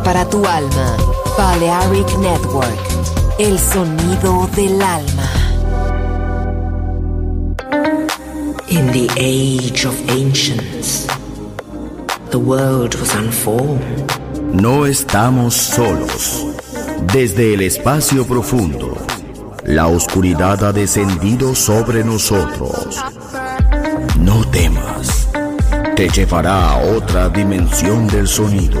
para tu alma. Balearic Network, el sonido del alma. In the age of ancients, the world was unformed. No estamos solos. Desde el espacio profundo, la oscuridad ha descendido sobre nosotros. No temas, te llevará a otra dimensión del sonido.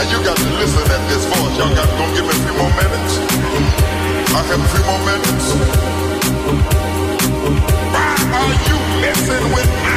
Now you got to listen at this voice. Y'all got gonna give me a few more minutes. I have a few more minutes. Why are you messing with me?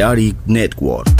Balearic Network.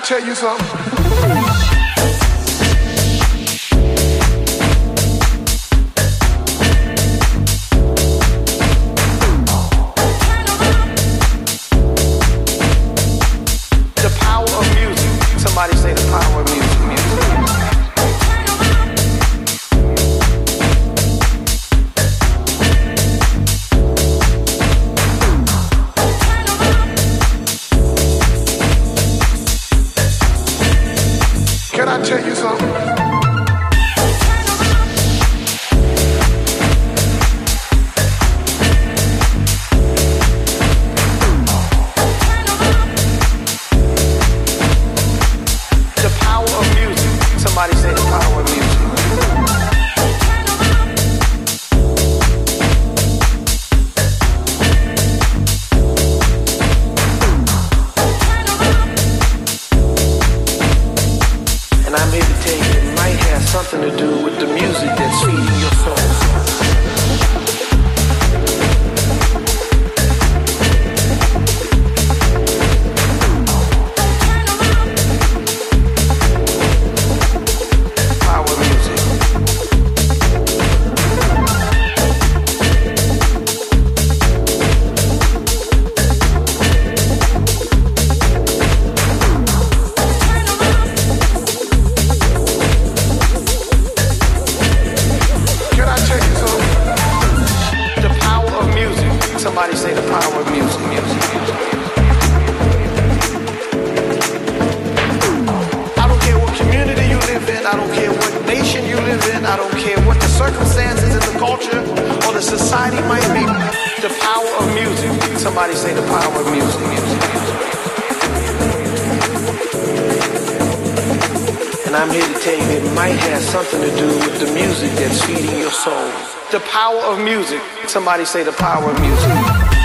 I tell you something? Somebody say the power of music. Music. music. I don't care what community you live in. I don't care what nation you live in. I don't care what the circumstances in the culture or the society might be. The power of music. Somebody say the power of music. music. And I'm here to tell you it might have something to do with the music that's feeding your soul. The power of music. Somebody say the power of music.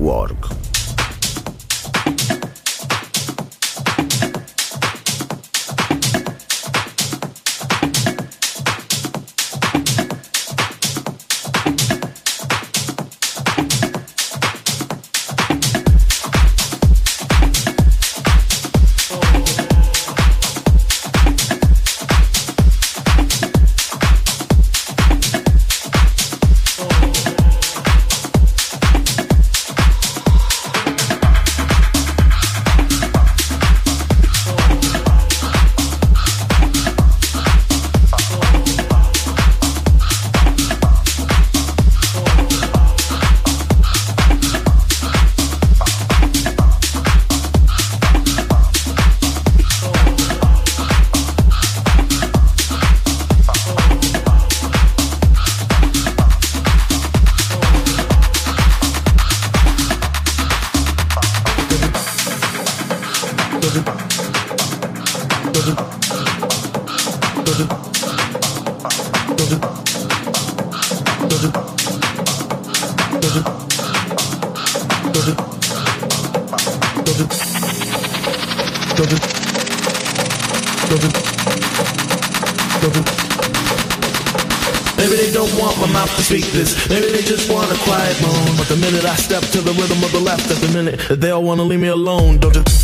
Network. they all wanna leave me alone, don't you?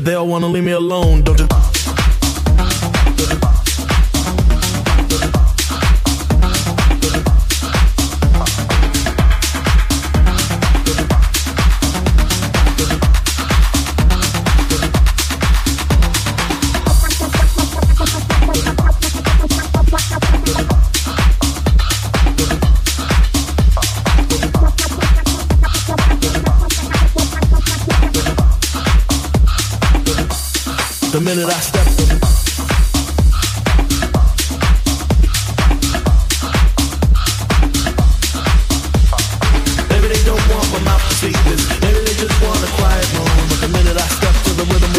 They all wanna leave me alone. Don't you?